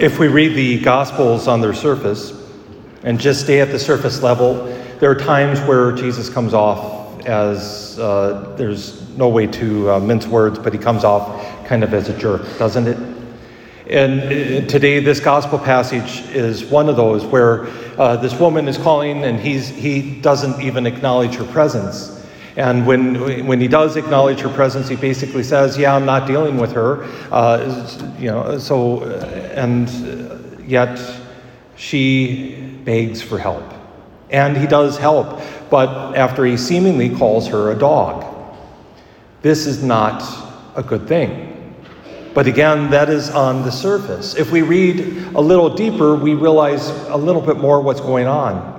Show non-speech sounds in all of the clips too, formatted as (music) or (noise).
if we read the Gospels on their surface and just stay at the surface level, there are times where Jesus comes off as uh, there's no way to uh, mince words, but he comes off kind of as a jerk, doesn't it? And uh, today, this gospel passage is one of those where uh, this woman is calling and he's, he doesn't even acknowledge her presence. And when, when he does acknowledge her presence, he basically says, Yeah, I'm not dealing with her. Uh, you know, so, and yet she begs for help. And he does help, but after he seemingly calls her a dog. This is not a good thing. But again, that is on the surface. If we read a little deeper, we realize a little bit more what's going on.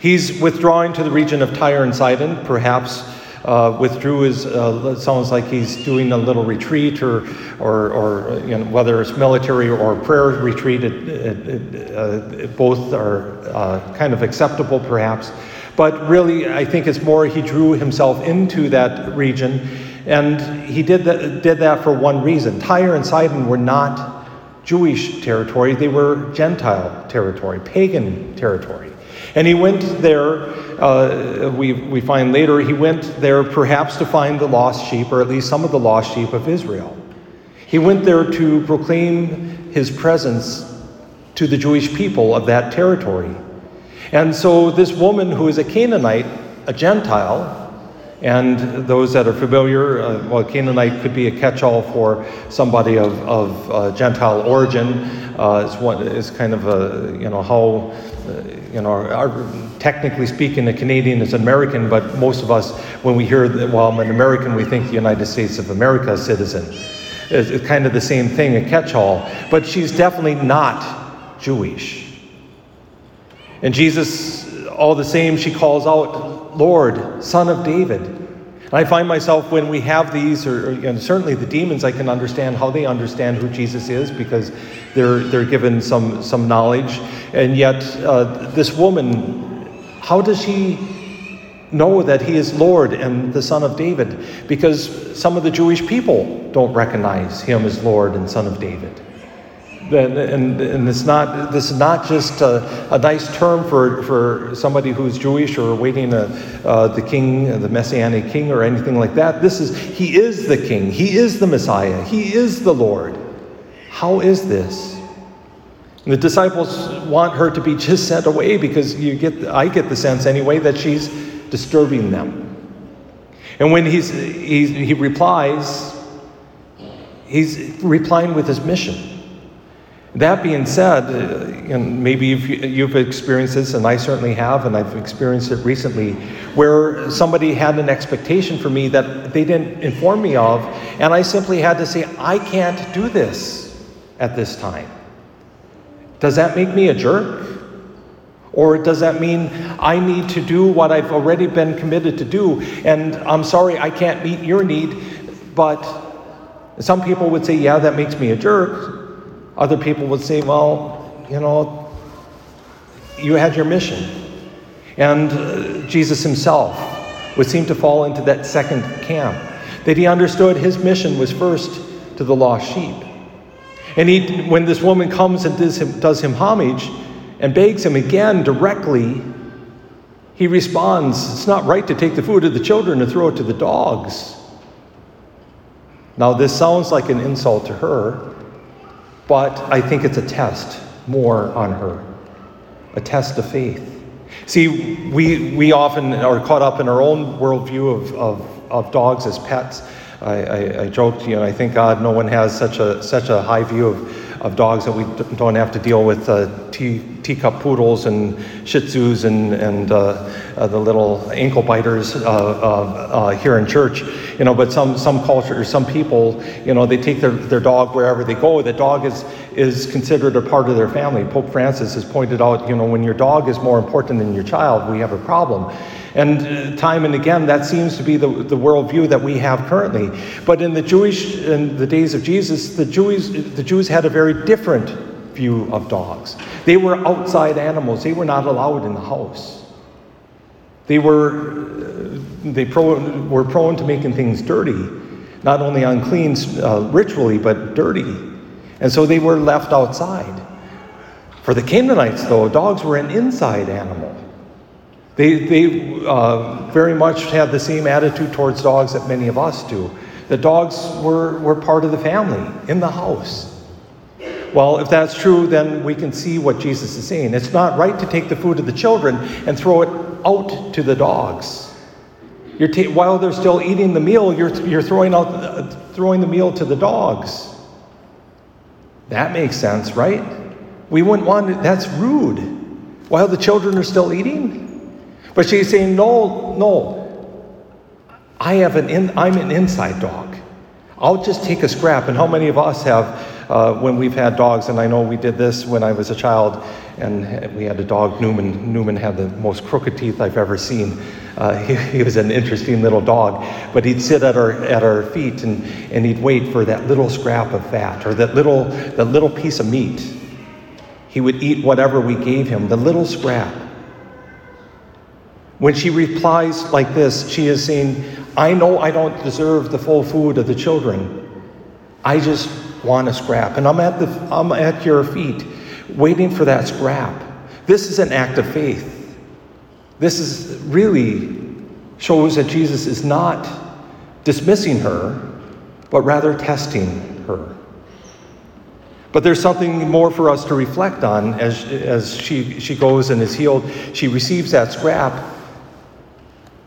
He's withdrawing to the region of Tyre and Sidon, perhaps uh, withdrew his, uh, sounds like he's doing a little retreat or, or, or you know, whether it's military or prayer retreat, it, it, it, uh, both are uh, kind of acceptable perhaps. But really, I think it's more he drew himself into that region, and he did that, did that for one reason. Tyre and Sidon were not Jewish territory, they were Gentile territory, pagan territory. And he went there, uh, we, we find later, he went there perhaps to find the lost sheep, or at least some of the lost sheep of Israel. He went there to proclaim his presence to the Jewish people of that territory. And so, this woman who is a Canaanite, a Gentile, and those that are familiar, uh, well, Canaanite could be a catch all for somebody of, of uh, Gentile origin. Uh, it's, one, it's kind of a, you know, how, uh, you know, our, technically speaking, a Canadian is an American, but most of us, when we hear, that, well, I'm an American, we think the United States of America citizen. It's, it's kind of the same thing, a catch all. But she's definitely not Jewish. And Jesus, all the same, she calls out, Lord, Son of David. And I find myself when we have these, or, or certainly the demons, I can understand how they understand who Jesus is because they're, they're given some, some knowledge. And yet, uh, this woman, how does she know that he is Lord and the Son of David? Because some of the Jewish people don't recognize him as Lord and Son of David. And, and, it's not, this is not just a, a, nice term for, for somebody who's Jewish or awaiting a, uh, the king, the messianic king, or anything like that. This is, he is the king, he is the Messiah, he is the Lord. How is this? And the disciples want her to be just sent away because you get, I get the sense anyway that she's disturbing them. And when he's, he's, he replies, he's replying with his mission. That being said, uh, and maybe you've experienced this, and I certainly have, and I've experienced it recently, where somebody had an expectation for me that they didn't inform me of, and I simply had to say, I can't do this at this time. Does that make me a jerk? Or does that mean I need to do what I've already been committed to do? And I'm sorry I can't meet your need, but some people would say, yeah, that makes me a jerk. Other people would say, well, you know, you had your mission. And uh, Jesus himself would seem to fall into that second camp, that he understood his mission was first to the lost sheep. And he, when this woman comes and does him, does him homage and begs him again directly, he responds, It's not right to take the food of the children and throw it to the dogs. Now, this sounds like an insult to her, but I think it's a test more on her, a test of faith. See, we, we often are caught up in our own worldview of, of, of dogs as pets. I, I, I joked, you know, I thank God no one has such a, such a high view of, of dogs that we don't have to deal with uh, tea, teacup poodles and shih tzus and, and uh, uh, the little ankle biters uh, uh, here in church. You know, but some, some cultures, some people, you know, they take their, their dog wherever they go. The dog is, is considered a part of their family. Pope Francis has pointed out, you know, when your dog is more important than your child, we have a problem. And time and again, that seems to be the, the worldview that we have currently. But in the Jewish, in the days of Jesus, the Jews, the Jews had a very different view of dogs. They were outside animals, they were not allowed in the house. They were, they were prone to making things dirty, not only unclean uh, ritually, but dirty. And so they were left outside. For the Canaanites, though, dogs were an inside animal. They, they uh, very much had the same attitude towards dogs that many of us do. The dogs were, were part of the family in the house. Well, if that's true, then we can see what Jesus is saying. It's not right to take the food of the children and throw it out to the dogs. Ta- while they're still eating the meal, you're, you're throwing, out, uh, throwing the meal to the dogs. That makes sense, right? We wouldn't want it, that's rude. While the children are still eating? But she's saying, no, no. I have an in, I'm an inside dog. I'll just take a scrap. And how many of us have, uh, when we've had dogs, and I know we did this when I was a child, and we had a dog, Newman. Newman had the most crooked teeth I've ever seen. Uh, (laughs) he, he, was an interesting little dog, but he'd sit at our, at our feet and, and he'd wait for that little scrap of fat or that little, that little piece of meat. He would eat whatever we gave him, the little scrap. When she replies like this, she is saying, I know I don't deserve the full food of the children. I just want a scrap. And I'm at, the, I'm at your feet waiting for that scrap. This is an act of faith. This is really shows that Jesus is not dismissing her, but rather testing her. But there's something more for us to reflect on as, as she, she goes and is healed. She receives that scrap.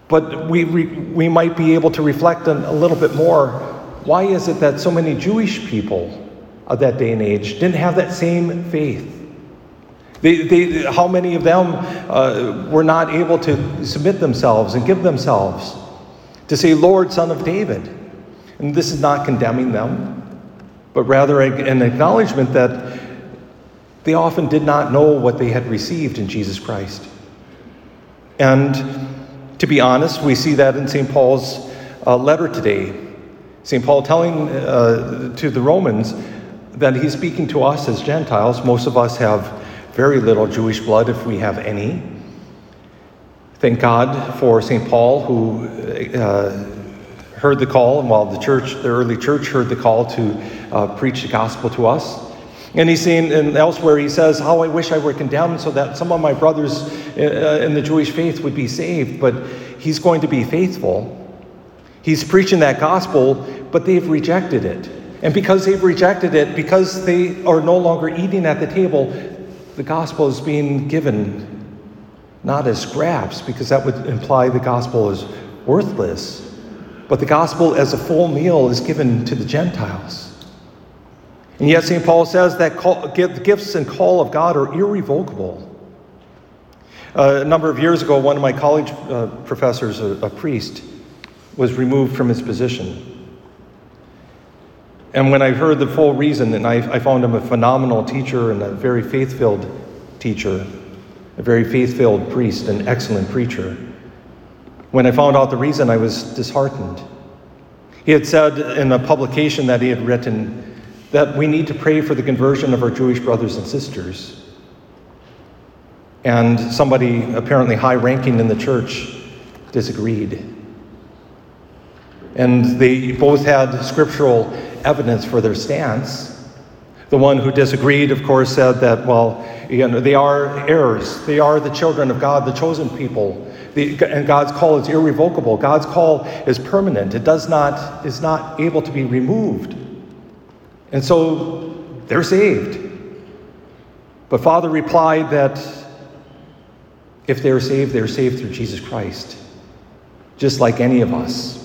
But we, we, we might be able to reflect on a little bit more. Why is it that so many Jewish people of that day and age didn't have that same faith? They, they, how many of them uh, were not able to submit themselves and give themselves to say, Lord, Son of David? And this is not condemning them, but rather an acknowledgement that they often did not know what they had received in Jesus Christ. And to be honest, we see that in St. Paul's uh, letter today. St. Paul telling uh, to the Romans that he's speaking to us as Gentiles. Most of us have very little Jewish blood if we have any. Thank God for St. Paul, who uh, heard the call, and while the church, the early church, heard the call to uh, preach the gospel to us. And he's saying, and elsewhere he says, How I wish I were condemned so that some of my brothers uh, in the Jewish faith would be saved. But he's going to be faithful. He's preaching that gospel, but they've rejected it. And because they've rejected it, because they are no longer eating at the table, the gospel is being given not as scraps, because that would imply the gospel is worthless, but the gospel as a full meal is given to the Gentiles. And yet, St. Paul says that call, gifts and call of God are irrevocable. Uh, a number of years ago, one of my college uh, professors, a, a priest, was removed from his position. And when I heard the full reason, and I, I found him a phenomenal teacher and a very faith filled teacher, a very faith filled priest, an excellent preacher. When I found out the reason, I was disheartened. He had said in a publication that he had written that we need to pray for the conversion of our Jewish brothers and sisters. And somebody, apparently high ranking in the church, disagreed. And they both had scriptural evidence for their stance. The one who disagreed, of course, said that, well, you know, they are heirs. They are the children of God, the chosen people. The, and God's call is irrevocable. God's call is permanent. It does not, is not able to be removed. And so they're saved. But Father replied that if they're saved, they're saved through Jesus Christ, just like any of us.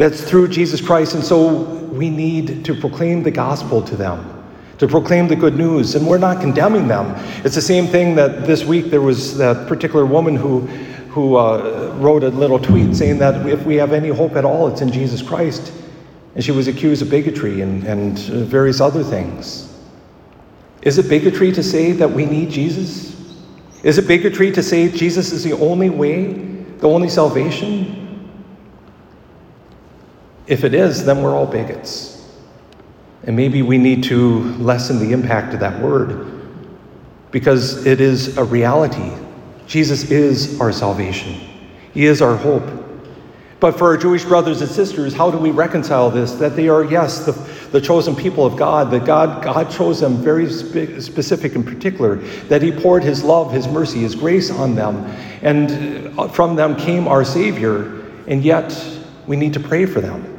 That's through Jesus Christ. And so we need to proclaim the gospel to them, to proclaim the good news. And we're not condemning them. It's the same thing that this week there was that particular woman who, who uh, wrote a little tweet saying that if we have any hope at all, it's in Jesus Christ. And she was accused of bigotry and, and various other things. Is it bigotry to say that we need Jesus? Is it bigotry to say Jesus is the only way, the only salvation? If it is, then we're all bigots. And maybe we need to lessen the impact of that word because it is a reality. Jesus is our salvation, He is our hope. But for our Jewish brothers and sisters, how do we reconcile this? That they are, yes, the, the chosen people of God, that God, God chose them very spe- specific and particular, that He poured His love, His mercy, His grace on them, and uh, from them came our Savior, and yet we need to pray for them.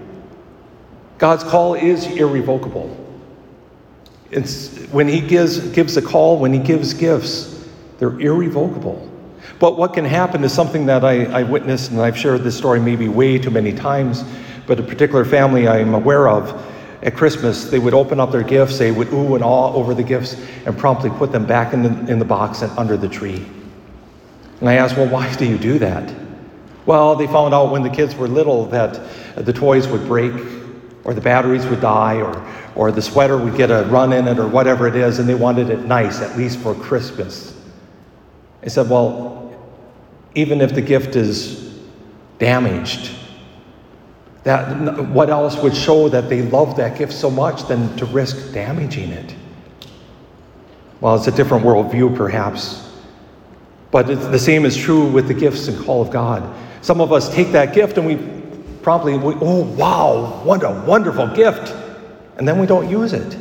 God's call is irrevocable. It's, when He gives, gives a call, when He gives gifts, they're irrevocable. But what can happen is something that I, I witnessed, and I've shared this story maybe way too many times, but a particular family I'm aware of, at Christmas, they would open up their gifts, they would ooh and awe over the gifts, and promptly put them back in the, in the box and under the tree. And I asked, well, why do you do that? Well, they found out when the kids were little that the toys would break, or the batteries would die, or, or the sweater would get a run in it, or whatever it is, and they wanted it nice, at least for Christmas. I said, well, even if the gift is damaged, that, what else would show that they love that gift so much than to risk damaging it? Well, it's a different worldview, perhaps. But the same is true with the gifts and call of God. Some of us take that gift and we promptly, we, oh, wow, what a wonderful gift. And then we don't use it.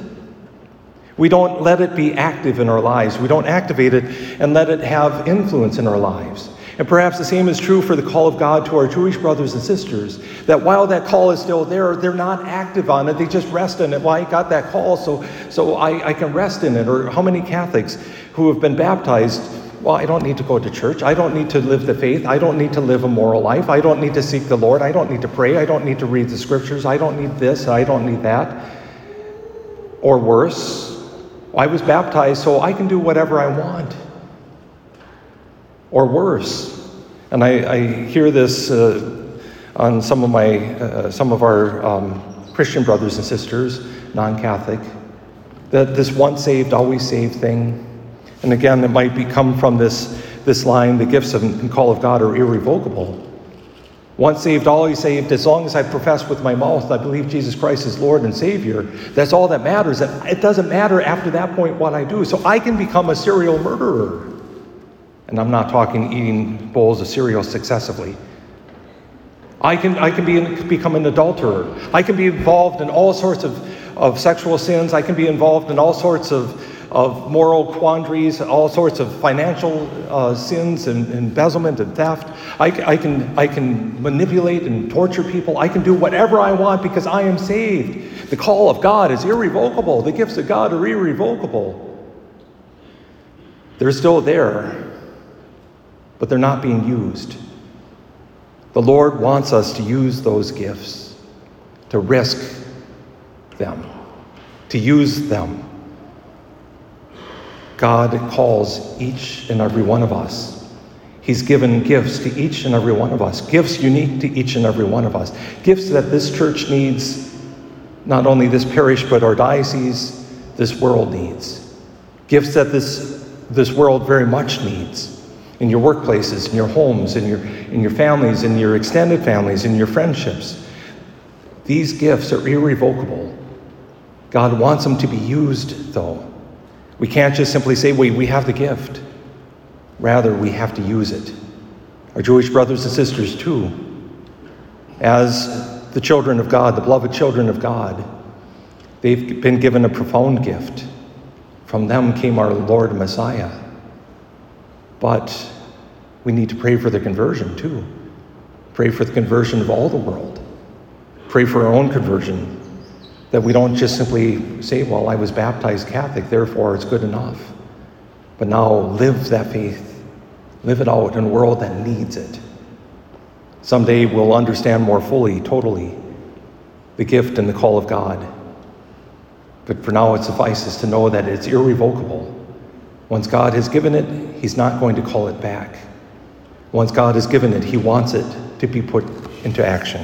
We don't let it be active in our lives. We don't activate it and let it have influence in our lives. And perhaps the same is true for the call of God to our Jewish brothers and sisters. That while that call is still there, they're not active on it. They just rest in it. Well, I got that call, so, so I, I can rest in it. Or how many Catholics who have been baptized well, I don't need to go to church. I don't need to live the faith. I don't need to live a moral life. I don't need to seek the Lord. I don't need to pray. I don't need to read the scriptures. I don't need this. I don't need that. Or worse, I was baptized so I can do whatever I want or worse. And I, I hear this uh, on some of my, uh, some of our um, Christian brothers and sisters, non-Catholic, that this once saved, always saved thing. And again, it might be come from this, this line, the gifts and call of God are irrevocable. Once saved, always saved. As long as I profess with my mouth I believe Jesus Christ is Lord and Savior, that's all that matters. It doesn't matter after that point what I do. So I can become a serial murderer. And I'm not talking eating bowls of cereal successively. I can, I can be, become an adulterer. I can be involved in all sorts of, of sexual sins. I can be involved in all sorts of, of moral quandaries, all sorts of financial uh, sins and, embezzlement and theft. I, I, can, I can manipulate and torture people. I can do whatever I want because I am saved. The call of God is irrevocable, the gifts of God are irrevocable. They're still there but they're not being used. The Lord wants us to use those gifts, to risk them, to use them. God calls each and every one of us. He's given gifts to each and every one of us, gifts unique to each and every one of us, gifts that this church needs, not only this parish, but our diocese, this world needs, gifts that this, this world very much needs in your workplaces, in your homes, in your, in your families, in your extended families, in your friendships. These gifts are irrevocable. God wants them to be used, though. We can't just simply say, wait, we have the gift. Rather, we have to use it. Our Jewish brothers and sisters, too, as the children of God, the beloved children of God, they've been given a profound gift. From them came our Lord Messiah. But we need to pray for the conversion too. Pray for the conversion of all the world. Pray for our own conversion. That we don't just simply say, well, I was baptized Catholic, therefore it's good enough. But now live that faith. Live it out in a world that needs it. Someday we'll understand more fully, totally, the gift and the call of God. But for now, it suffices to know that it's irrevocable once God has given it, He's not going to call it back. Once God has given it, He wants it to be put into action.